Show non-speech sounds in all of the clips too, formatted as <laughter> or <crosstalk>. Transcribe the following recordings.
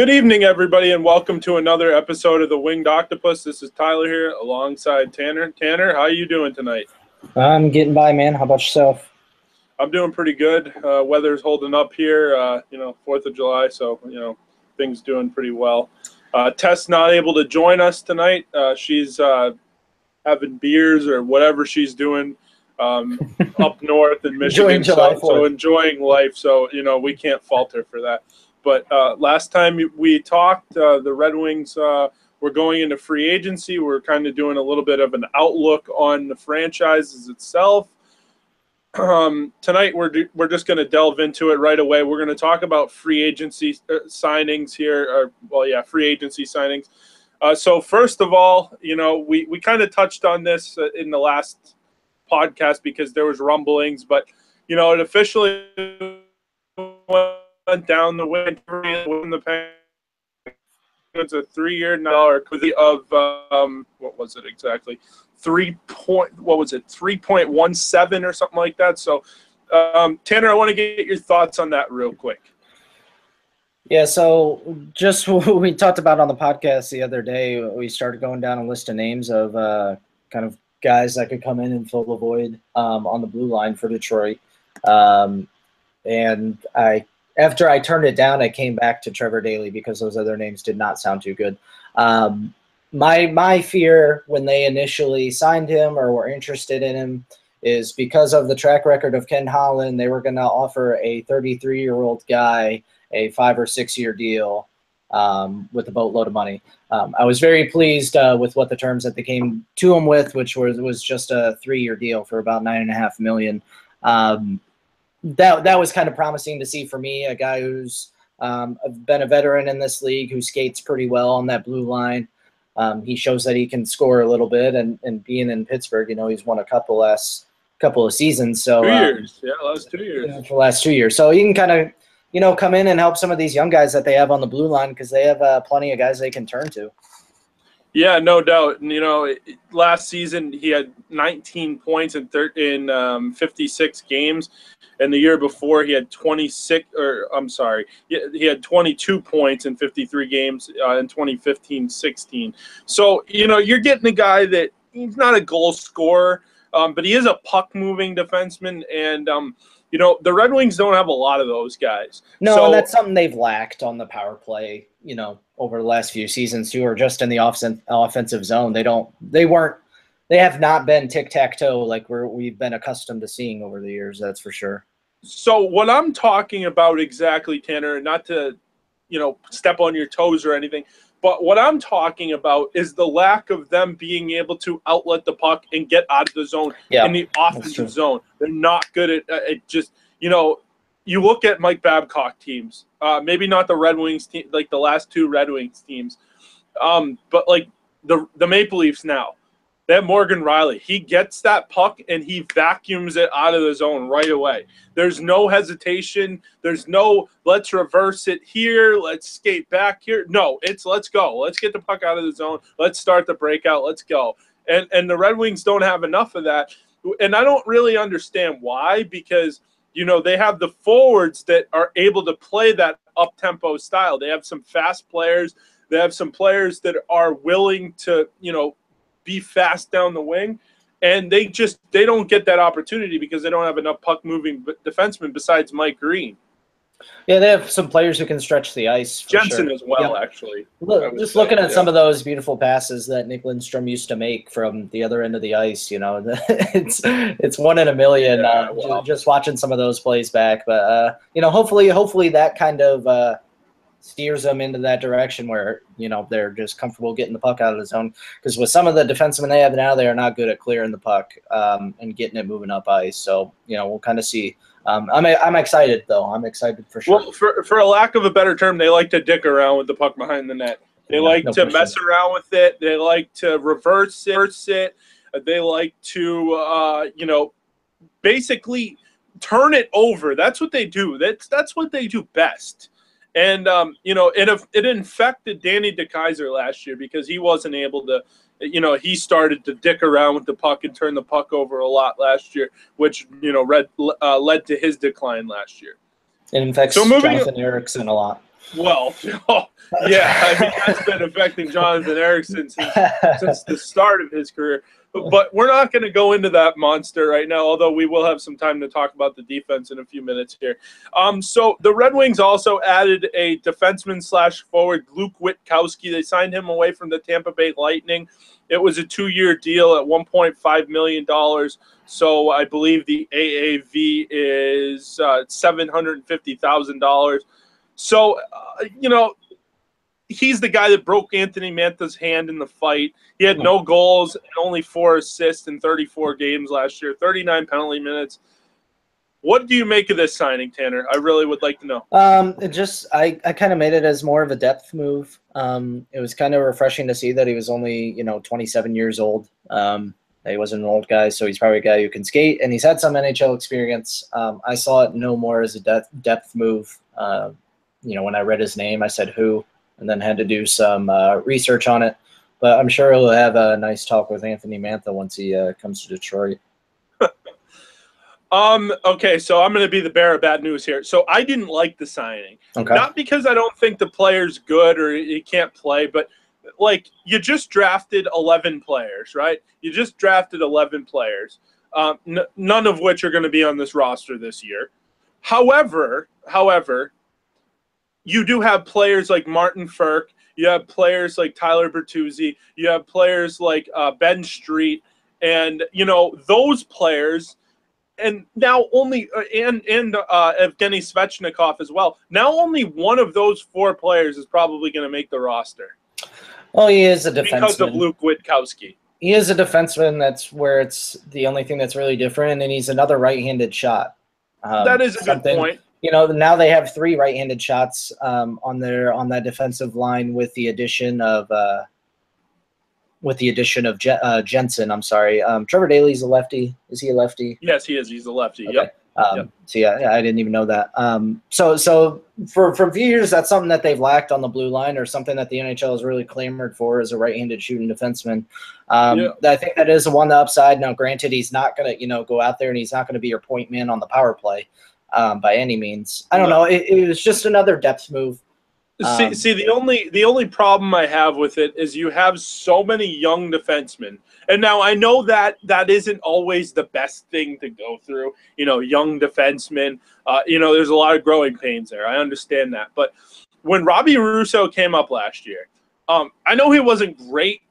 Good evening, everybody, and welcome to another episode of the Winged Octopus. This is Tyler here, alongside Tanner. Tanner, how are you doing tonight? I'm getting by, man. How about yourself? I'm doing pretty good. Uh, weather's holding up here. Uh, you know, Fourth of July, so you know things doing pretty well. Uh, Tess not able to join us tonight. Uh, she's uh, having beers or whatever she's doing um, <laughs> up north in Michigan. So, so enjoying life. So you know we can't falter for that. But uh, last time we talked, uh, the Red Wings uh, were going into free agency. We're kind of doing a little bit of an outlook on the franchises itself. Um, tonight, we're, do- we're just going to delve into it right away. We're going to talk about free agency uh, signings here. Or, well, yeah, free agency signings. Uh, so, first of all, you know, we, we kind of touched on this uh, in the last podcast because there was rumblings, but, you know, it officially went down the wind in the pan. It's a three-year dollar of um, what was it exactly? Three point. What was it? Three point one seven or something like that. So, um, Tanner, I want to get your thoughts on that real quick. Yeah, so just <laughs> what we talked about on the podcast the other day, we started going down a list of names of uh, kind of guys that could come in and fill the void um, on the blue line for Detroit. Um, and I, after I turned it down, I came back to Trevor Daley because those other names did not sound too good. Um, my my fear when they initially signed him or were interested in him is because of the track record of Ken Holland, they were going to offer a 33 year old guy a five or six year deal um, with a boatload of money. Um, I was very pleased uh, with what the terms that they came to him with, which was was just a three year deal for about nine and a half million. Um, that that was kind of promising to see for me, a guy who's um, been a veteran in this league, who skates pretty well on that blue line. Um, he shows that he can score a little bit, and, and being in Pittsburgh, you know, he's won a couple last couple of seasons. So Two um, years, yeah, last two years. for the last two years. So he can kind of, you know, come in and help some of these young guys that they have on the blue line because they have uh, plenty of guys they can turn to. Yeah, no doubt. And, you know, last season he had 19 points in thir- in um, 56 games, and the year before he had 26. Or I'm sorry, he had 22 points in 53 games uh, in 2015-16. So you know, you're getting a guy that he's not a goal scorer, um, but he is a puck moving defenseman, and um, you know the Red Wings don't have a lot of those guys. No, So- and that's something they've lacked on the power play, you know, over the last few seasons who are just in the offensive offensive zone. They don't, they weren't, they have not been tic tac toe like we're we've been accustomed to seeing over the years. That's for sure. So what I'm talking about exactly, Tanner, not to, you know, step on your toes or anything, but what I'm talking about is the lack of them being able to outlet the puck and get out of the zone Yeah, in the offensive zone. They're not good at it. Just you know, you look at Mike Babcock teams, uh, maybe not the Red Wings team, like the last two Red Wings teams, um, but like the the Maple Leafs now. That Morgan Rielly. He gets that puck and he vacuums it out of the zone right away. There's no hesitation. There's no let's reverse it here. Let's skate back here. No, it's let's go. Let's get the puck out of the zone. Let's start the breakout. Let's go. And and the Red Wings don't have enough of that. And I don't really understand why because you know they have the forwards that are able to play that up tempo style. They have some fast players. They have some players that are willing to you know be fast down the wing and they just they don't get that opportunity because they don't have enough puck moving defensemen besides Mike Green. Yeah, they have some players who can stretch the ice. Jensen sure. as well, Yep. actually. Look, just say, looking at yeah. some of those beautiful passes that Nick Lidstrom used to make from the other end of the ice, you know, <laughs> it's it's one in a million. Yeah, uh, wow. Just watching some of those plays back, but uh, you know, hopefully, hopefully that kind of uh, steers them into that direction where you know they're just comfortable getting the puck out of the zone. Because with some of the defensemen they have now, they are not good at clearing the puck um, and getting it moving up ice. So you know, we'll kind of see. Um, I'm I'm excited though. I'm excited for sure. Well, for for a lack of a better term, they like to dick around with the puck behind the net. They Yeah, like no to mess around with it. They like to reverse it. reverse it. They like to, uh, you know, basically turn it over. That's what they do. That's that's what they do best. And um, you know, it it infected Danny DeKeyser last year because he wasn't able to. You know, he started to dick around with the puck and turn the puck over a lot last year, which you know read, uh, led to his decline last year. It infects So moving- Jonathan Ericsson a lot. Well, <laughs> oh, yeah, I mean that's been affecting Jonathan Ericsson since, since the start of his career. But, we're not going to go into that monster right now, although we will have some time to talk about the defense in a few minutes here. Um, so the Red Wings also added a defenseman slash forward, Luke Witkowski. They signed him away from the Tampa Bay Lightning. It was a two-year deal at 1.5 million dollars. So I believe the AAV is uh, seven hundred fifty thousand dollars. So uh, you know he's the guy that broke Anthony Mantha's hand in the fight. He had no goals and only four assists in 34 games last year, 39 penalty minutes. What do you make of this signing, Tanner? I really would like to know. Um, it just I, I kind of made it as more of a depth move. Um, it was kind of refreshing to see that he was only you know 27 years old. Um, he wasn't an old guy, so he's probably a guy who can skate, and he's had some NHL experience. Um, I saw it no more as a depth depth move. Uh, you know, when I read his name, I said who, and then had to do some uh, research on it. But I'm sure he'll have a nice talk with Anthony Mantha once he uh, comes to Detroit. <laughs> Um. Okay. So I'm going to be the bearer of bad news here. So I didn't like the signing, Okay. not because I don't think the player's good or he can't play, but like you just drafted 11 players, right? You just drafted 11 players, um, n- none of which are going to be on this roster this year. However, however, you do have players like Martin Frk. You have players like Tyler Bertuzzi. You have players like uh, Ben Street, and you know those players and now only uh, and and uh, Evgeny Svechnikov as well. Now only one of those four players is probably going to make the roster Well, he is a defenseman because of. Luke Witkowski. He is a defenseman. That's where it's the only thing that's really different, and he's another right-handed shot. Um, that is a good point. You know, now they have three right-handed shots um, on their on that defensive line with the addition of uh, with the addition of Je- uh, Jensen. I'm sorry, um, Trevor Daley's a lefty. Is he a lefty? Yes, he is. He's a lefty. Okay. Yep. Um, Yep. So yeah, yeah, I didn't even know that. Um, so so for for a few years, that's something that they've lacked on the blue line, or something that the NHL has really clamored for as a right-handed shooting defenseman. Um, Yeah. I think that is the one the upside. Now, granted, he's not gonna you know go out there and he's not gonna be your point man on the power play um, by any means. I don't No. know. It, it was just another depth move. see, Um, see, the only the only problem I have with it is you have so many young defensemen, and now I know that that isn't always the best thing to go through. You know, young defensemen. Uh, you know, there's a lot of growing pains there. I understand that, but when Robbie Russo came up last year, um, I know he wasn't great,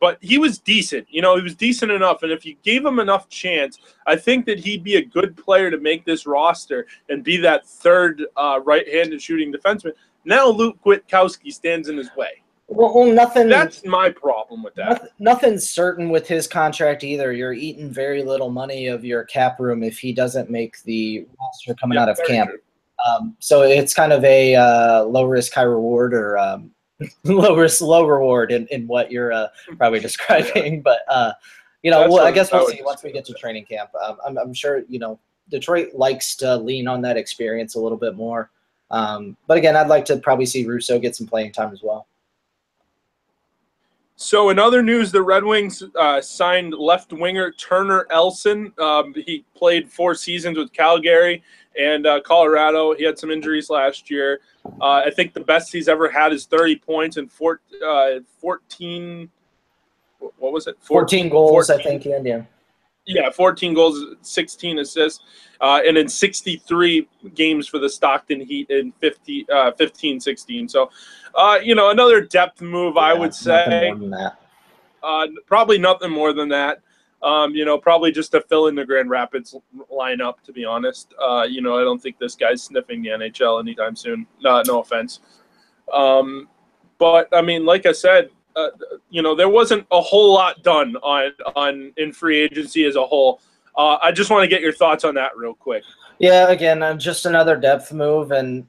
but he was decent. You know, he was decent enough, and if you gave him enough chance, I think that he'd be a good player to make this roster and be that third uh, right-handed shooting defenseman. Now Luke Witkowski stands in his way. Well, well nothing. That's my problem with that. Noth- Nothing's certain with his contract either. You're eating very little money of your cap room if he doesn't make the roster coming Yeah, out of camp. Um, so it's kind of a uh, low risk, high reward, or um, <laughs> low risk, low reward in, in what you're uh, probably describing. <laughs> But uh, you know, well, I guess we'll see once we get to training camp. Um, I'm, I'm sure you know Detroit likes to lean on that experience a little bit more. Um, but again, I'd like to probably see Russo get some playing time as well. So, in other news, the Red Wings uh, signed left winger Turner Elson. Um, he played four seasons with Calgary and uh, Colorado. He had some injuries last year. Uh, I think the best he's ever had is 30 points and four, uh, 14. What was it? 14 goals, 14. I think, yeah. Yeah, 14 goals, 16 assists, uh, and in 63 games for the Stockton Heat in 50, uh, 15, 16. So, uh, you know, another depth move, I would say. more than that. Uh, probably nothing more than that. Um, you know, probably just to fill in the Grand Rapids lineup, to be honest. Uh, you know, I don't think this guy's sniffing the NHL anytime soon. No, no offense. Um, but, I mean, like I said, uh, you know, there wasn't a whole lot done on on in free agency as a whole. Uh, I just want to get your thoughts on that real quick. Yeah, again, uh, just another depth move, and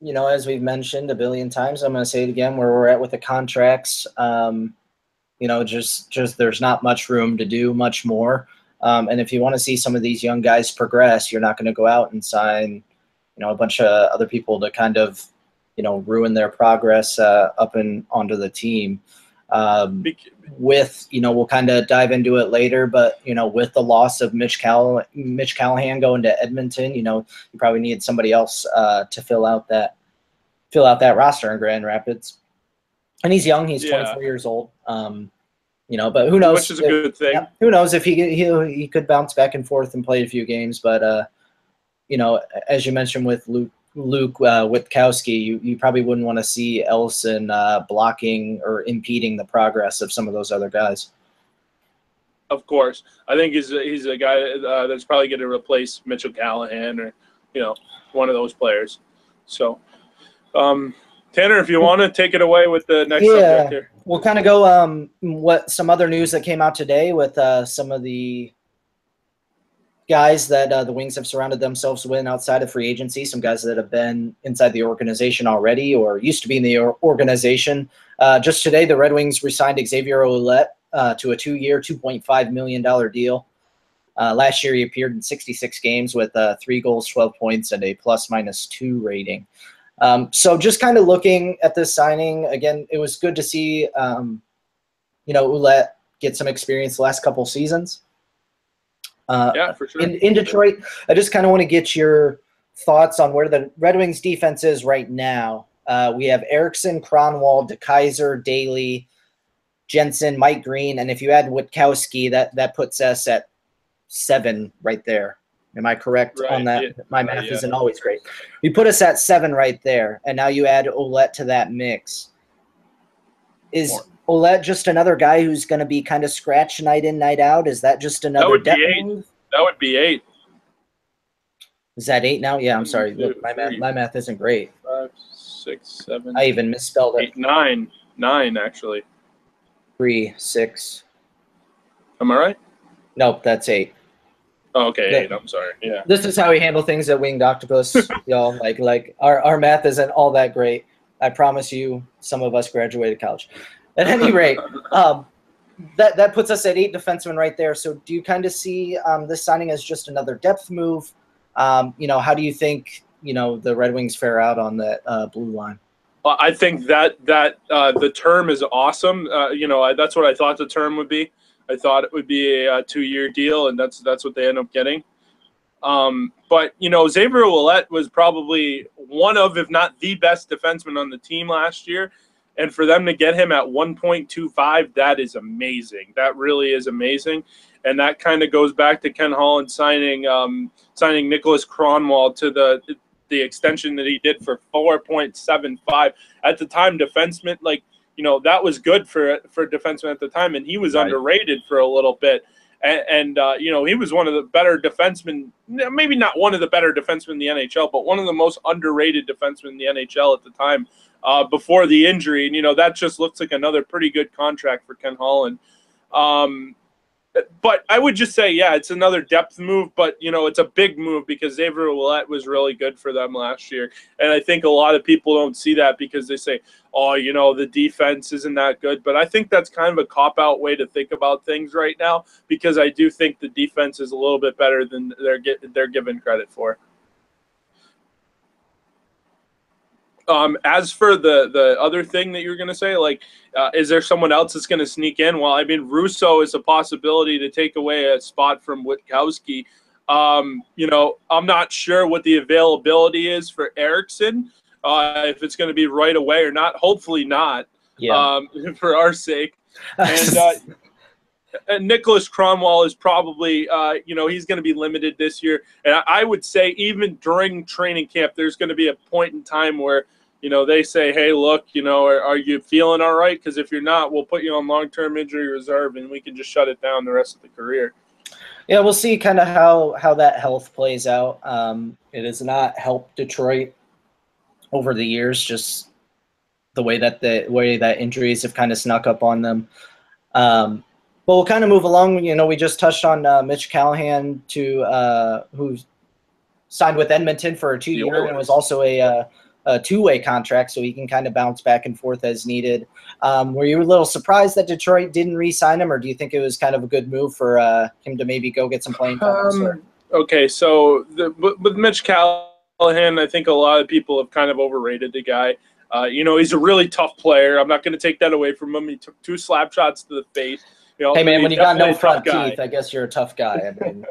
you know, as we've mentioned a billion times, I'm going to say it again: where we're at with the contracts. Um, you know, just just there's not much room to do much more. Um, and if you want to see some of these young guys progress, you're not going to go out and sign, you know, a bunch of other people to kind of, you know, ruin their progress uh, up and onto the team. Um, with you know we'll kind of dive into it later but you know with the loss of mitch Call- mitch callahan going to edmonton you know you probably need somebody else uh, to fill out that fill out that roster in Grand Rapids. And he's young; he's Yeah. 24 years old. Um, you know, but who knows? which is a good thing. Yeah, who knows if he he he could bounce back and forth and play a few games, but uh, you know, as you mentioned with Luke Luke uh, Witkowski, you, you probably wouldn't want to see Elson uh, blocking or impeding the progress of some of those other guys. Of course, I think he's a, he's a guy uh, that's probably going to replace Mitchell Callahan or you know one of those players. So, um, Tanner, if you want to take it away with the next Yeah. subject here. We'll kind of go um what some other news that came out today with uh, some of the guys that uh, the Wings have surrounded themselves with outside of free agency. Some guys that have been inside the organization already or used to be in the organization. Uh, just today, the Red Wings re-signed Xavier Ouellet uh, to a two point five million dollar deal. Uh, last year, he appeared in 66 games with uh, three goals, 12 points, and a plus minus two rating. Um, so just kind of looking at this signing again, it was good to see, um, you know, Ouellet get some experience the last couple seasons. Uh, Yeah, for sure. in, in Detroit, I just kind of want to get your thoughts on where the Red Wings defense is right now. Uh, we have Ericsson, Kronwall, DeKeyser, Daley, Jensen, Mike Green, and if you add Witkowski, that that puts us at seven right there. Am I correct on that? yeah. My math yeah. isn't always great. You put us at seven right there, and now you add Ouellet to that mix. Is More. Ouellet just another guy who's going to be kind of scratch night in, night out? Is that just another would be eight. move? That would be eight, Is that eight now? Yeah, I'm sorry. two, Look, my math, my math isn't great. five, six, seven, I even misspelled it. Nine, nine actually. Three, six. Am I right? Nope, that's eight. Oh, okay, Yeah. eight. I'm sorry. Yeah. This is how we handle things at Winged Octopus, <laughs> y'all. Like, like our, our math isn't all that great. I promise you, some of us graduated college. At any rate, um, that that puts us at eight defensemen right there. So, do you kind of see um, this signing as just another depth move? Um, you know, how do you think you know the Red Wings fare out on that uh, blue line? I think that that uh, the term is awesome. Uh, you know, I, that's what I thought the term would be. I thought it would be a, uh two-year deal, and that's that's what they end up getting. Um, but you know, Xavier Ouellet was probably one of, if not the best defenseman on the team last year, and for them to get him at 1.25, that is amazing. That really is amazing, and that kind of goes back to Ken Holland signing um, signing Nicholas Kronwall to the the extension that he did for 4.75 at the time defenseman like you know that was good for for defenseman at the time and he was Right. underrated for a little bit and, and uh, you know he was one of the better defensemen maybe not one of the better defensemen in the NHL but one of the most underrated defensemen in the NHL at the time uh, before the injury. And you know that just looks like another pretty good contract for Ken Holland. Um, but I would just say, yeah, it's another depth move, but you know, it's a big move because Xavier Ouellet was really good for them last year, and I think a lot of people don't see that because they say, oh, you know, the defense isn't that good. But I think that's kind of a cop out way to think about things right now because I do think the defense is a little bit better than they're get, they're given credit for. Um, as for the the other thing that you're gonna say, like, uh, is there someone else that's gonna sneak in? Well, I mean, Russo is a possibility to take away a spot from Witkowski. Um, you know, I'm not sure what the availability is for Ericsson, uh, if it's gonna be right away or not. Hopefully not, Yeah. um, <laughs> for our sake. <laughs> And uh, Nicholas Kronwall is probably, uh, you know, he's going to be limited this year. And I, would say even during training camp, there's going to be a point in time where, you know, they say, hey, look, you know, are, are you feeling all right? Because if you're not, we'll put you on long-term injury reserve, and we can just shut it down the rest of the career. Yeah, we'll see kind of how how that health plays out. Um, it has not helped Detroit over the years, just the way that the way that injuries have kind of snuck up on them. Um, but we'll kind of move along. You know, we just touched on uh, Mitch Callahan, to uh, who signed with Edmonton for a two-year and was also a, uh, a two-way contract, so he can kind of bounce back and forth as needed. Um, were you a little surprised that Detroit didn't re-sign him, or do you think it was kind of a good move for uh, him to maybe go get some playing time? Um, okay, so the, with with Mitch Callahan, I think a lot of people have kind of overrated the guy. Uh, you know, he's a really tough player. I'm not going to take that away from him. He took two slap shots to the face. You know, hey man, when you got no front teeth, I guess you're a tough guy. I mean,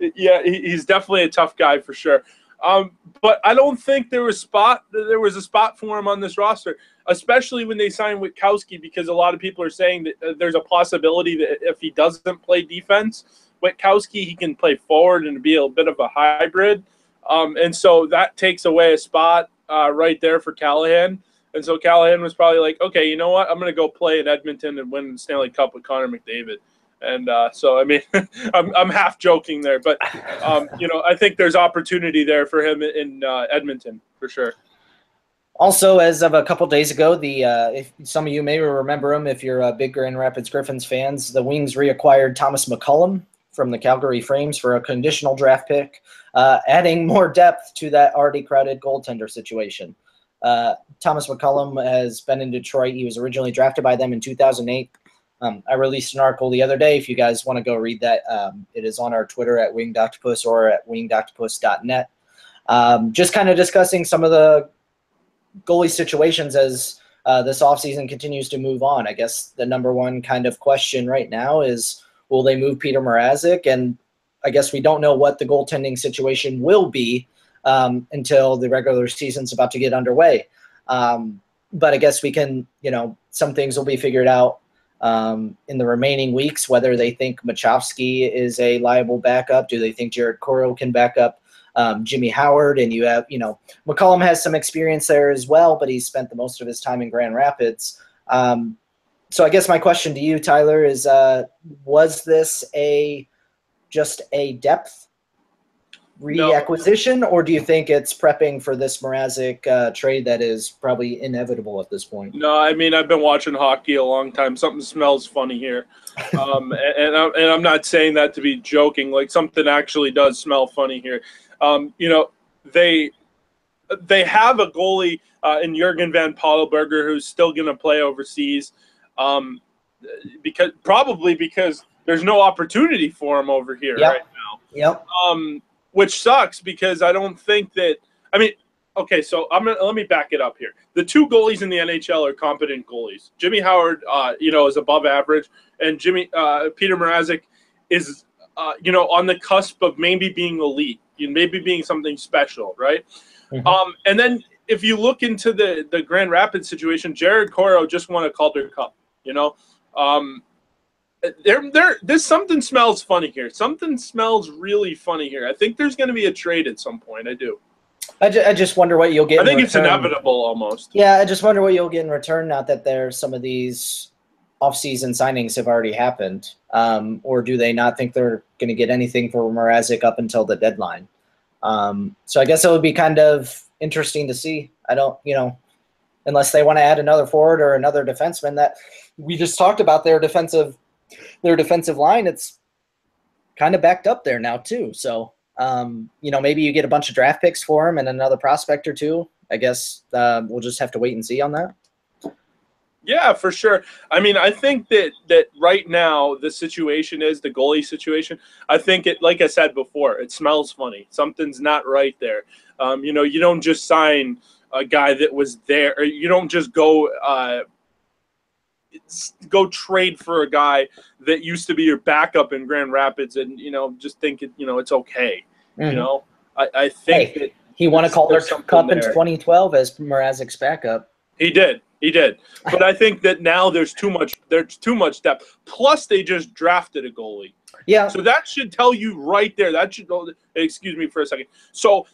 <laughs> yeah, he's definitely a tough guy for sure. Um, but I don't think there was spot there was a spot for him on this roster, especially when they signed Witkowski, because a lot of people are saying that uh, there's a possibility that if he doesn't play defense, Witkowski he can play forward and be a bit of a hybrid, um, and so that takes away a spot uh, right there for Callahan. And so Callahan was probably like, okay, you know what? I'm going to go play in Edmonton and win the Stanley Cup with Connor McDavid. And uh, so, I mean, <laughs> I'm, I'm half joking there, but, um, you know, I think there's opportunity there for him in uh, Edmonton for sure. Also, as of a couple days ago, the uh, if some of you may remember him, if you're uh, big Grand Rapids Griffins fans, the Wings reacquired Thomas McCollum from the Calgary Flames for a conditional draft pick, uh, adding more depth to that already crowded goaltender situation. Uh, Thomas McCollum has been in Detroit. He was originally drafted by them in 2008. Um, I released an article the other day. If you guys want to go read that, um, it is on our Twitter at Winged Octopus or at wingedoctopus.net. Um, just kind of discussing some of the goalie situations as uh, this offseason continues to move on. I guess the number one kind of question right now is will they move Peter Mrazek? And I guess we don't know what the goaltending situation will be um, until the regular season's about to get underway. Um, but I guess we can, you know, some things will be figured out um, in the remaining weeks. Whether they think Machovsky is a liable backup, do they think Jared Coreau can back up um, Jimmy Howard? And you have, you know, McCollum has some experience there as well, but he spent the most of his time in Grand Rapids. Um, so I guess my question to you, Tyler, is: uh, Was this a just a depth reacquisition, no. or do you think it's prepping for this Mrazek uh, trade that is probably inevitable at this point? No, I mean I've been watching hockey a long time. Something smells funny here, <laughs> um, and and I'm, and I'm not saying that to be joking. Like something actually does smell funny here. Um, you know, they they have a goalie uh, in Joren van Pottelberghe who's still going to play overseas, um, because probably because there's no opportunity for him over here yep. right now. Yep. Um, which sucks because I don't think that. I mean, okay, so I'm gonna let me back it up here. The two goalies in the NHL are competent goalies. Jimmy Howard, uh, you know, is above average, and Jimmy uh, Peter Mrazek is, uh, you know, on the cusp of maybe being elite, you know, maybe being something special, right? Mm-hmm. Um, and then if you look into the the Grand Rapids situation, Jared Coreau just won a Calder Cup. You know, um, there there there's something smells funny here. Something smells really funny here. I think there's going to be a trade at some point. I do. I, ju- I just wonder what you'll get. I think it's inevitable almost. Yeah, I just wonder what you'll get in return. Not that there's some of these off-season signings have already happened, um, or do they not think they're going to get anything for Mrazek up until the deadline? Um, so I guess it would be kind of interesting to see. I don't, you know, unless they want to add another forward or another defenseman that we just talked about their defensive their defensive line, it's kind of backed up there now too. So um, you know, maybe you get a bunch of draft picks for him and another prospect or two. I guess uh, we'll just have to wait and see on that. Yeah, for sure. I mean, I think that that right now the situation is the goalie situation. I think it, like I said before, it smells funny. Something's not right there. Um, you know, you don't just sign a guy that was there, you don't just go uh, go trade for a guy that used to be your backup in Grand Rapids, and you know, just think it, you know, it's okay. Mm-hmm. You know, I, I think hey, he won a Calder Cup in 2012 as Mrazek's backup. He did. He did. <laughs> But I think that now there's too much there's too much depth. Plus they just drafted a goalie. Yeah. So that should tell you right there. That should excuse me for a second. So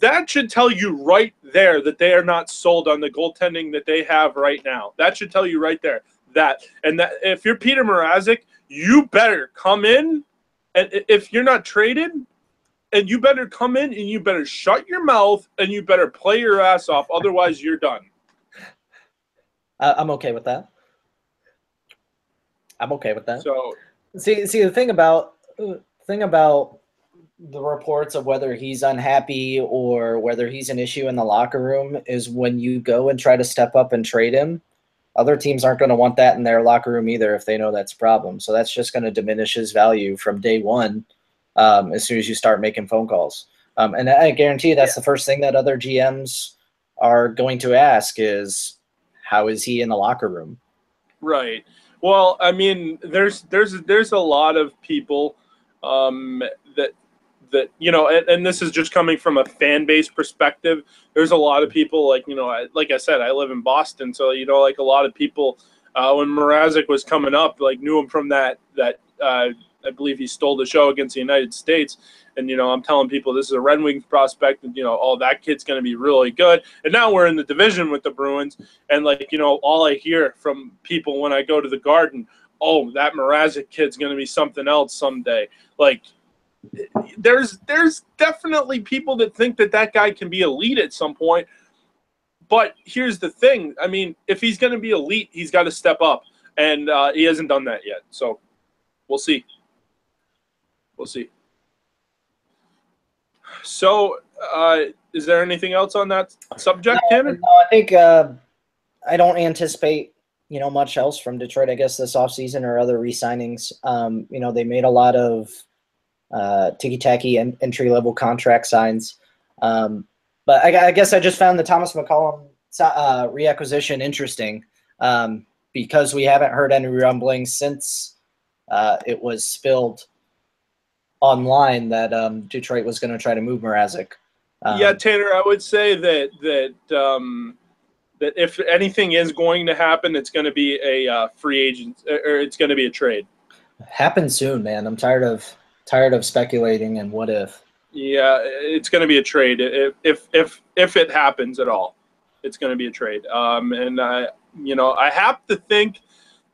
that should tell you right there that they are not sold on the goaltending that they have right now. That should tell you right there that. And that if you're Peter Mrazek, you better come in, and if you're not traded, and you better come in and you better shut your mouth and you better play your ass off. Otherwise, you're done. <laughs> Uh, I'm okay with that. I'm okay with that. So, see, see the thing about thing about the reports of whether he's unhappy or whether he's an issue in the locker room is when you go and try to step up and trade him, other teams aren't going to want that in their locker room either if they know that's a problem. So that's just going to diminish his value from day one um, as soon as you start making phone calls. Um, and I guarantee that's yeah. the first thing that other GMs are going to ask is how is he in the locker room? Right. Well, I mean, there's there's there's a lot of people um, that that you know, and, and, this is just coming from a fan base perspective. There's a lot of people like you know, I, like I said, I live in Boston, so you know, like a lot of people uh, when Mrazek was coming up, like knew him from that that uh, I believe he stole the show against the United States. And you know, I'm telling people this is a Red Wings prospect, and you know, oh, that kid's going to be really good. And now we're in the division with the Bruins, and like you know, all I hear from people when I go to the Garden, oh, that Mrazek kid's going to be something else someday. Like, there's there's definitely people that think that that guy can be elite at some point. But here's the thing: I mean, if he's going to be elite, he's got to step up, and uh, he hasn't done that yet. So, we'll see. We'll see. So, uh, is there anything else on that subject, no, Tanner? No, I think uh, I don't anticipate you know much else from Detroit. I guess this offseason or other re-signings. Um, you know, they made a lot of uh, ticky-tacky and entry level contract signs. Um, but I, I, guess I just found the Thomas McCollum uh, reacquisition interesting um, because we haven't heard any rumblings since uh, it was spilled online that um, Detroit was going to try to move Mrazek. Um, yeah, Tanner, I would say that that um, that if anything is going to happen, it's going to be a uh, free agent or it's going to be a trade. Happen soon, man. I'm tired of tired of speculating and what if. Yeah, it's going to be a trade if if if it happens at all. It's going to be a trade. Um, and I, you know, I have to think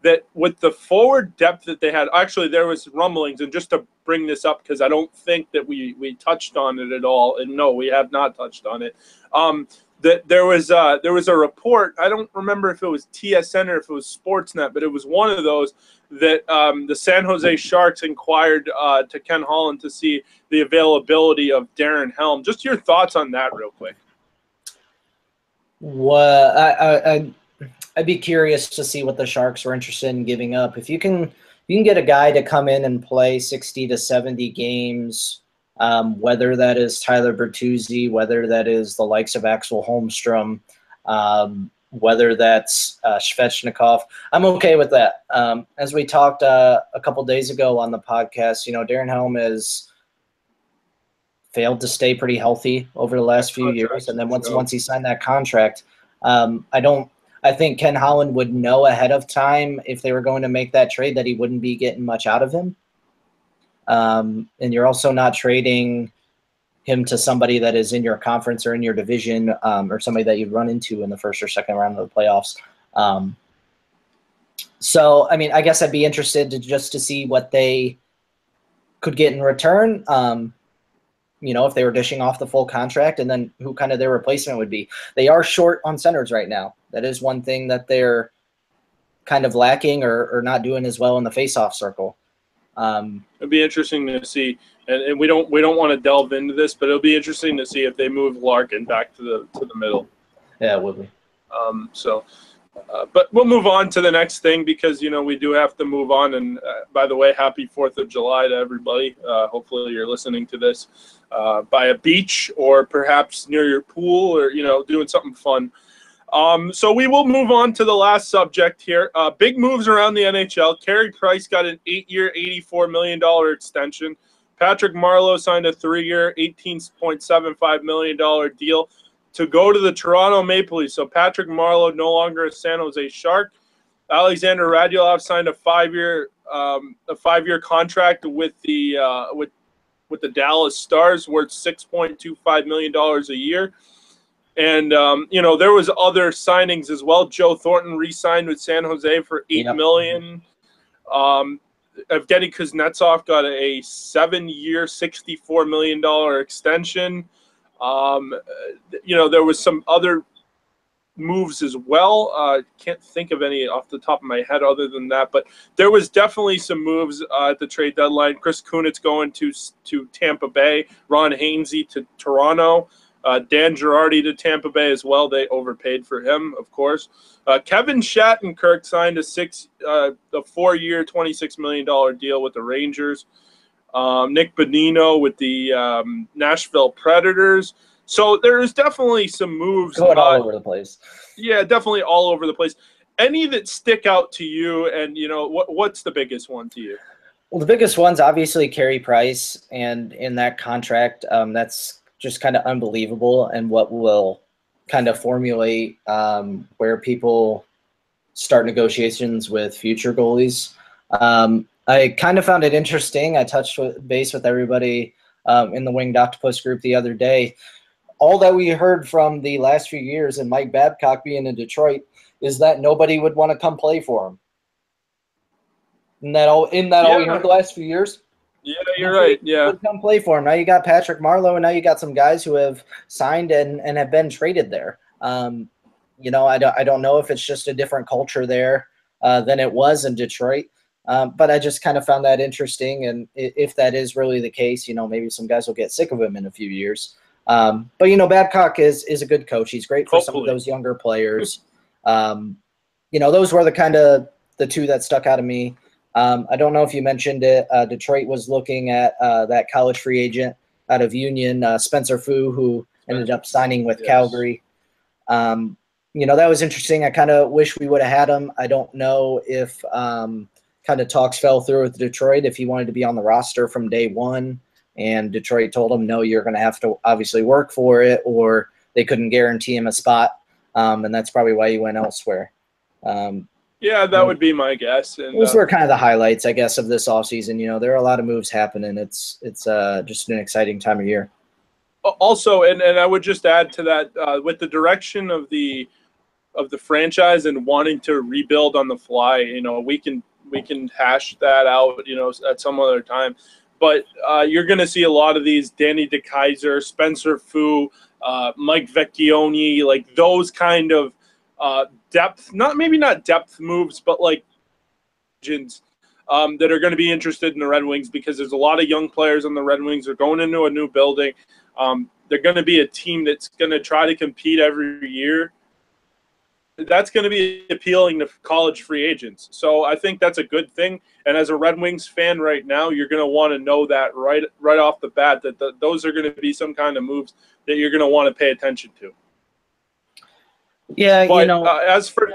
that with the forward depth that they had, actually there was rumblings, and just to bring this up because I don't think that we we touched on it at all, and no, we have not touched on it. Um, that there was uh, there was a report. I don't remember if it was TSN or if it was Sportsnet, but it was one of those that um, the San Jose Sharks inquired uh, to Ken Holland to see the availability of Darren Helm. Just your thoughts on that, real quick. Well, I, I, I'd be curious to see what the Sharks were interested in giving up. If you can, you can get a guy to come in and play sixty to seventy games, um, whether that is Tyler Bertuzzi, whether that is the likes of Axel Holmstrom, um, whether that's uh, Svechnikov. I'm okay with that. Um, as we talked uh, a couple days ago on the podcast, you know, Darren Helm has failed to stay pretty healthy over the last few years, and then once once he signed that contract, um, I don't I think Ken Holland would know ahead of time if they were going to make that trade that he wouldn't be getting much out of him. Um, and you're also not trading him to somebody that is in your conference or in your division um, or somebody that you'd run into in the first or second round of the playoffs. Um, so, I mean, I guess I'd be interested to just to see what they could get in return. Um, you know, if they were dishing off the full contract and then who kind of their replacement would be. They are short on centers right now. That is one thing that they're kind of lacking or, or not doing as well in the faceoff circle. Um, It'd be interesting to see, and, and we don't we don't want to delve into this, but it'll be interesting to see if they move Larkin back to the to the middle. Yeah, would be. Um, so, uh, but we'll move on to the next thing because you know we do have to move on. And uh, by the way, happy Fourth of July to everybody. Uh, hopefully, you're listening to this uh, by a beach or perhaps near your pool or you know doing something fun. Um, so we will move on to the last subject here. Uh, big moves around the NHL. Carey Price got an eight-year, $84 million extension. Patrick Marleau signed a three-year, $18.75 million deal to go to the Toronto Maple Leafs. So Patrick Marleau no longer a San Jose Shark. Alexander Radulov signed a five-year um, a five-year contract with the uh, with with the Dallas Stars, worth six point two five million dollars a year. And um, you know there was other signings as well. Joe Thornton re-signed with San Jose for eight yep. million. Um, Evgeny Kuznetsov got a seven-year, sixty-four million dollar extension. Um, you know there was some other moves as well. Uh, can't think of any off the top of my head other than that, but there was definitely some moves uh, at the trade deadline. Chris Kunitz going to to Tampa Bay, Ron Hainsey to Toronto. Uh, Dan Girardi to Tampa Bay as well. They overpaid for him, of course. Uh, Kevin Shattenkirk signed a six, uh, a four-year, twenty-six million dollar deal with the Rangers. Um, Nick Bonino with the um, Nashville Predators. So there's definitely some moves going all over the place. Yeah, definitely all over the place. Any that stick out to you, and you know what? What's the biggest one to you? Well, the biggest one's obviously Carey Price, and in that contract, um, that's just kind of unbelievable, and what will kind of formulate um, where people start negotiations with future goalies. Um, I kind of found it interesting. I touched with, base with everybody um, in the Winged Octopus group the other day. All that we heard from the last few years and Mike Babcock being in Detroit is that nobody would want to come play for him. Isn't that all? In that yeah. all we heard the last few years? Yeah, you're right. Yeah, come play for him. Now you got Patrick Marleau, and now you got some guys who have signed and and have been traded there. Um, you know, I don't I don't know if it's just a different culture there uh, than it was in Detroit. Um, but I just kind of found that interesting, and if that is really the case, you know, maybe some guys will get sick of him in a few years. Um, but you know, Babcock is is a good coach. He's great for Hopefully. some of those younger players. Um, you know, those were the kind of the two that stuck out of me. Um, I don't know if you mentioned it. Uh, Detroit was looking at uh, that college free agent out of Union, uh, Spencer Foo, who ended up signing with yes. Calgary. Um, you know, that was interesting. I kind of wish we would have had him. I don't know if um, kind of talks fell through with Detroit if he wanted to be on the roster from day one. And Detroit told him, no, you're going to have to obviously work for it, or they couldn't guarantee him a spot. Um, and that's probably why he went elsewhere. Um, yeah, that would be my guess. And, those uh, were kind of the highlights, I guess, of this offseason. You know, there are a lot of moves happening. It's it's uh, just an exciting time of year. Also, and, and I would just add to that, uh, with the direction of the of the franchise and wanting to rebuild on the fly, you know, we can we can hash that out, you know, at some other time. But uh, you're going to see a lot of these Danny DeKeyser, Spencer Foo, uh, Mike Vecchione, like those kind of uh, depth, not maybe not depth moves, but like um, that are going to be interested in the Red Wings because there's a lot of young players on the Red Wings. They're going into a new building. Um, they're going to be a team that's going to try to compete every year. That's going to be appealing to college free agents. So I think that's a good thing. And as a Red Wings fan right now, you're going to want to know that right right off the bat that the, those are going to be some kind of moves that you're going to want to pay attention to. Yeah, but, you know. Uh, as for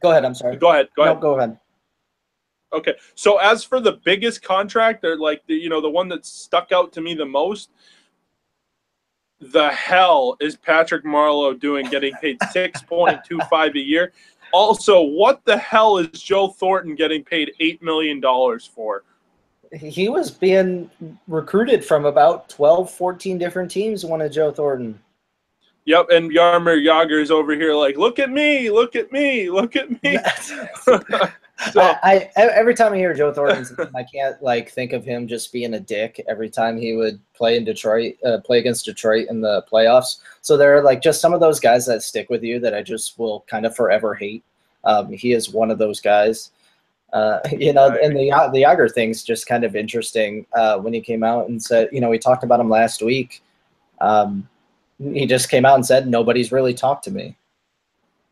go ahead, I'm sorry. Go ahead. Go no, ahead. Go ahead. Okay, so as for the biggest contract, or like the you know the one that stuck out to me the most, the hell is Patrick Marleau doing getting paid <laughs> six point two five a year? Also, what the hell is Joe Thornton getting paid eight million dollars for? He was being recruited from about 12, 14 different teams. One of Joe Thornton. Yep, and Jaromir Jagr's over here like, look at me, look at me, look at me. <laughs> <laughs> so, I, I, every time I hear Joe Thornton's <laughs> name, I can't like think of him just being a dick every time he would play in Detroit, uh, play against Detroit in the playoffs. So there are like just some of those guys that stick with you that I just will kind of forever hate. Um, he is one of those guys. Uh, you know, and the the Jagr thing's just kind of interesting uh, when he came out and said, you know, we talked about him last week. Um, he just came out and said nobody's really talked to me.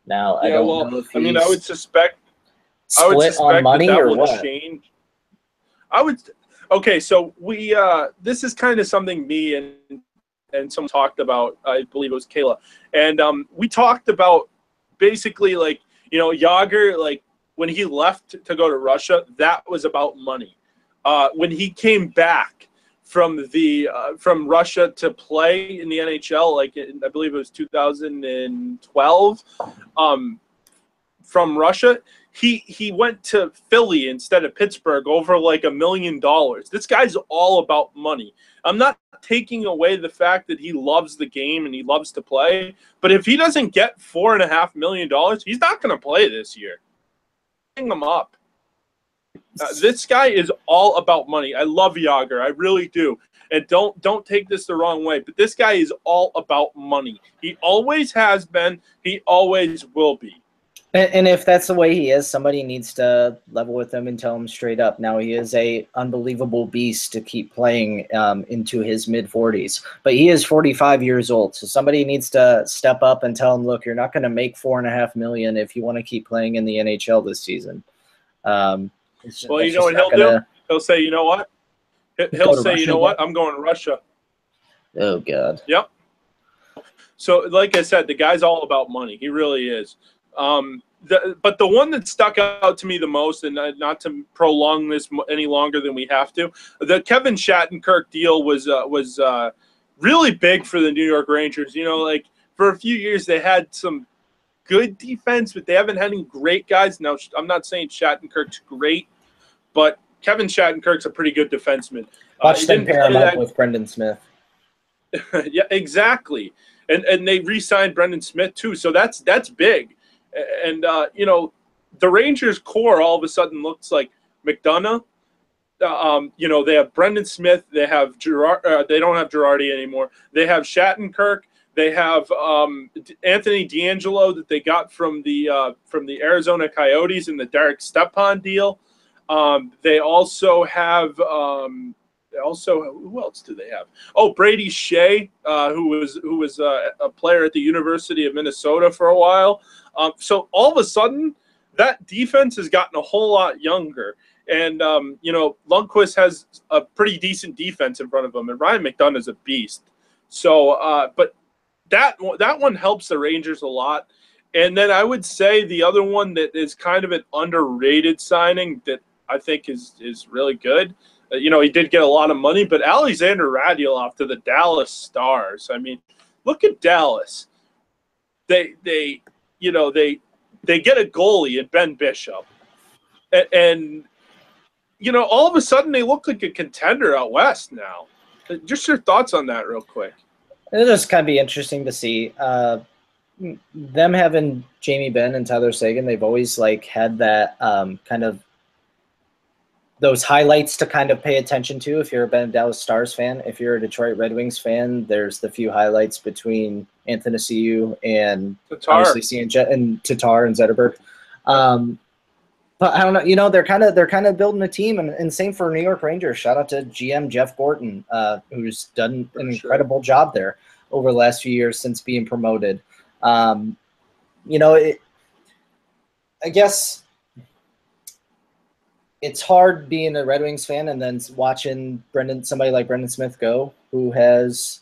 Now yeah, I don't well, know I mean, I would suspect I would suspect on money that, that or what? Change. I would. Okay, so we uh, this is kind of something me and and someone talked about. I believe it was Kayla, and um, we talked about basically like you know Jagr like when he left to go to Russia, that was about money. Uh, when he came back, from the uh, from Russia to play in the NHL, like in, I believe it was 2012, um, from Russia. He he went to Philly instead of Pittsburgh over like a million dollars. This guy's all about money. I'm not taking away the fact that he loves the game and he loves to play, but if he doesn't get four and a half million dollars, he's not going to play this year. Hang him up. Uh, this guy is all about money. I love Jagr. I really do. And don't don't take this the wrong way, but this guy is all about money. He always has been. He always will be. And, and if that's the way he is, somebody needs to level with him and tell him straight up. Now he is a unbelievable beast to keep playing um, into his mid 40s, but he is 45 years old. So somebody needs to step up and tell him, look, you're not going to make four and a half million if you want to keep playing in the NHL this season. Um, just, well, you know what he'll gonna... do? He'll say, you know what? He'll say, you know what? I'm going to Russia. Oh God. Yep. So, like I said, the guy's all about money. He really is. Um, the, but the one that stuck out to me the most, and not to prolong this any longer than we have to, the Kevin Shattenkirk deal was uh, was uh, really big for the New York Rangers. You know, like for a few years they had some good defense, but they haven't had any great guys. Now, I'm not saying Shattenkirk's great, but Kevin Shattenkirk's a pretty good defenseman. Watch uh, them pair him up with Brendan Smith. <laughs> yeah, exactly. And and they re-signed Brendan Smith too, so that's that's big. And uh, you know, the Rangers core all of a sudden looks like McDonagh. Uh, um, you know, they have Brendan Smith. They have Gerard. Uh, they don't have Girardi anymore. They have Shattenkirk. They have um, Anthony DeAngelo that they got from the uh, from the Arizona Coyotes in the Derek Stepan deal. Um, they also have um, also who else do they have? Oh, Brady Skjei, uh, who was who was uh, a player at the University of Minnesota for a while. Um, so all of a sudden, that defense has gotten a whole lot younger. And um, you know, Lundqvist has a pretty decent defense in front of him, and Ryan McDonagh is a beast. So, uh, but that that one helps the Rangers a lot. And then I would say the other one that is kind of an underrated signing that I think is is really good. Uh, you know, he did get a lot of money, but Alexander Radulov to the Dallas Stars. I mean, look at Dallas. They they you know they they get a goalie in Ben Bishop, and, and you know all of a sudden they look like a contender out west now. Uh, just your thoughts on that, real quick. It'll just kind of be interesting to see. Uh, them having Jamie Benn and Tyler Seguin, they've always like had that um, kind of those highlights to kind of pay attention to if you're a Ben Dallas Stars fan. If you're a Detroit Red Wings fan, there's the few highlights between Athanasiou and Tatar. obviously seeing and Tatar and Zetterberg. Um, but I don't know. You know, they're kind of they're kind of building a team, and, and same for New York Rangers. Shout out to GM Jeff Gorton, uh, who's done an incredible job there over the last few years since being promoted. Um, you know, it, I guess it's hard being a Red Wings fan and then watching Brendan somebody like Brendan Smith go, who has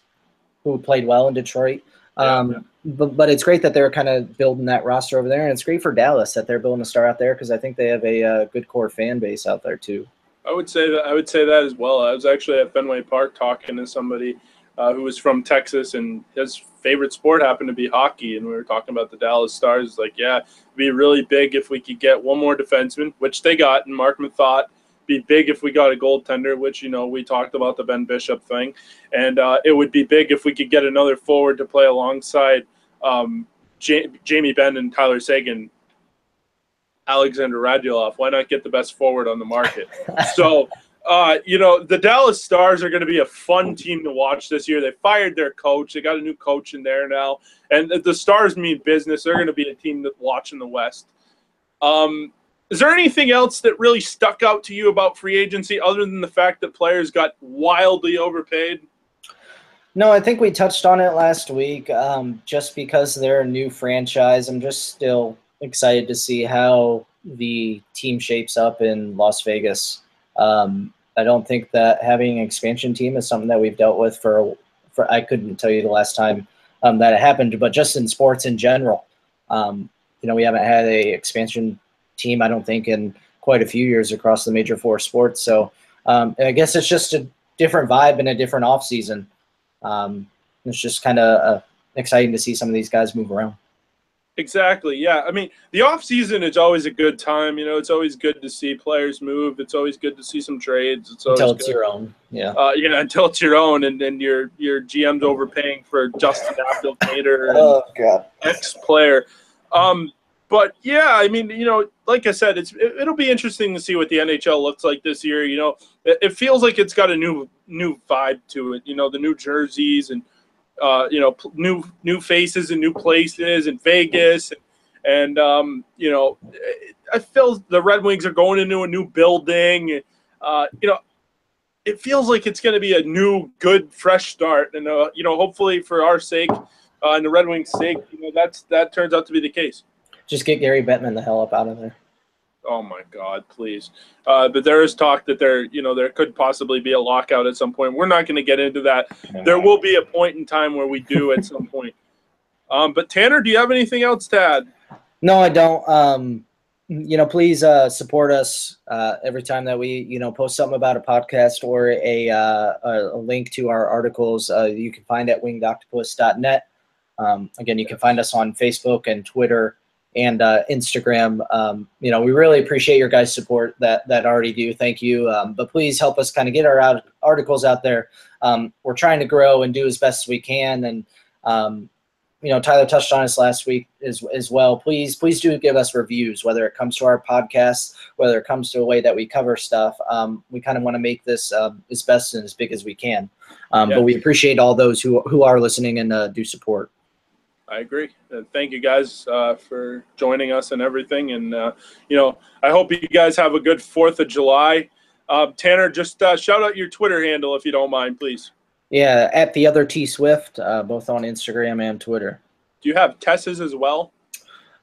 who played well in Detroit. Um, yeah, yeah. But but it's great that they're kind of building that roster over there, and it's great for Dallas that they're building a star out there because I think they have a uh, good core fan base out there too. I would say that I would say that as well. I was actually at Fenway Park talking to somebody uh, who was from Texas, and his favorite sport happened to be hockey. And we were talking about the Dallas Stars. Like, yeah, it'd be really big if we could get one more defenseman, which they got, and Mark thought be big if we got a goaltender, which you know we talked about the Ben Bishop thing, and uh, it would be big if we could get another forward to play alongside um, J- Jamie Benn and Tyler Seguin Alexander Radulov. Why not get the best forward on the market? <laughs> so, uh, you know, the Dallas Stars are going to be a fun team to watch this year. They fired their coach. They got a new coach in there now, and the Stars mean business. They're going to be a team that watch in the West. Um, is there anything else that really stuck out to you about free agency other than the fact that players got wildly overpaid? No, I think we touched on it last week. Um, just because they're a new franchise, I'm just still excited to see how the team shapes up in Las Vegas. Um, I don't think that having an expansion team is something that we've dealt with for, for I couldn't tell you the last time um, that it happened, but just in sports in general. Um, you know, we haven't had a expansion team, I don't think, in quite a few years across the major four sports. So um, I guess it's just a different vibe and a different off season. Um, it's just kind of uh, exciting to see some of these guys move around. Exactly. Yeah. I mean, the off season is always a good time. You know, it's always good to see players move. It's always good to see some trades. It's until it's good. your own. Yeah. Uh, yeah. <laughs> Until it's your own, and then your your GM's overpaying for Justin Abdelkader, oh God, ex player. Um, but yeah, I mean, you know, like I said, it's it, will be interesting to see what the NHL looks like this year. You know, it, it, feels like it's got a new new vibe to it. You know, the new jerseys and uh, you know new new faces and new places in Vegas and, and um, you know, I feel the Red Wings are going into a new building. Uh, you know, it feels like it's going to be a new, good, fresh start, and uh, you know, hopefully for our sake uh, and the Red Wings' sake, you know, that's that turns out to be the case. Just get Gary Bettman the hell up out of there. Oh my God, please! Uh, but there is talk that there, you know, there could possibly be a lockout at some point. We're not going to get into that. There will be a point in time where we do at some point. Um, but Tanner, do you have anything else to add? No, I don't. Um, you know, please uh, support us uh, every time that we, you know, post something about a podcast or a, uh, a link to our articles. Uh, you can find at wingedoctopus.net. Um, again, you can find us on Facebook and Twitter and uh, Instagram. Um, you know, we really appreciate your guys' support that that already do. Thank you. Um, but please help us kind of get our out, articles out there. Um, we're trying to grow and do as best as we can, and um, you know, Tyler touched on us last week as, as well. Please, please do give us reviews, whether it comes to our podcast, whether it comes to a way that we cover stuff. Um, we kind of want to make this uh, as best and as big as we can. Um, yeah. But we appreciate all those who, who are listening and uh, do support. I agree. Uh, thank you guys uh, for joining us and everything. And, uh, you know, I hope you guys have a good 4th of July. Um, Tanner, just uh, shout out your Twitter handle if you don't mind, please. Yeah, at the other T Swift, uh, both on Instagram and Twitter. Do you have Tess's as well?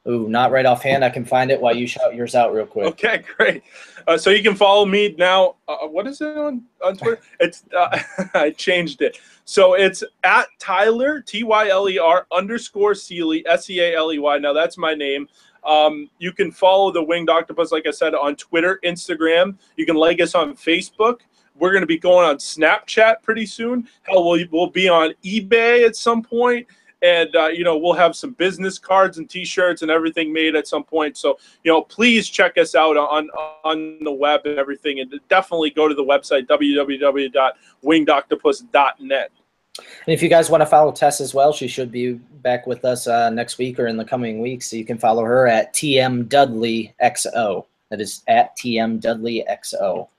Ooh, not right offhand. I can find it while you shout yours out real quick. Okay, <laughs> great. Uh, so you can follow me now. Uh, what is it on, on Twitter? <laughs> It's uh, <laughs> I changed it. So it's at Tyler T Y L E R underscore Sealey S E A L E Y. Now that's my name. Um, you can follow the Winged Octopus, like I said, on Twitter, Instagram. You can like us on Facebook. We're going to be going on Snapchat pretty soon. Hell, we'll, we'll be on eBay at some point and uh, you know we'll have some business cards and t-shirts and everything made at some point so you know please check us out on on the web and everything and definitely go to the website www.wingedoctopus.net and if you guys want to follow Tess as well, she should be back with us uh, next week or in the coming weeks. So you can follow her at TM Dudley XO. That is at TM Dudley XO.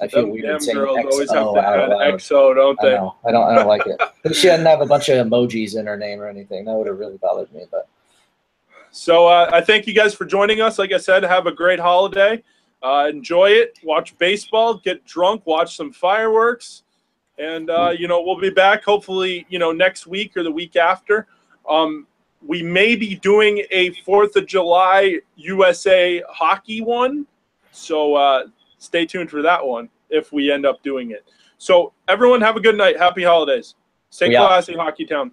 I feel Them weird saying girls XO always have to add XO, don't they? I, know. I don't. I don't like it. <laughs> she didn't have a bunch of emojis in her name or anything. That would have really bothered me. But so uh, I thank you guys for joining us. Like I said, have a great holiday. Uh, enjoy it. Watch baseball. Get drunk. Watch some fireworks. And uh, you know we'll be back hopefully you know next week or the week after. Um, we may be doing a Fourth of July USA hockey one. So uh, stay tuned for that one if we end up doing it. So everyone have a good night. Happy holidays. Stay classy, Hockeytown.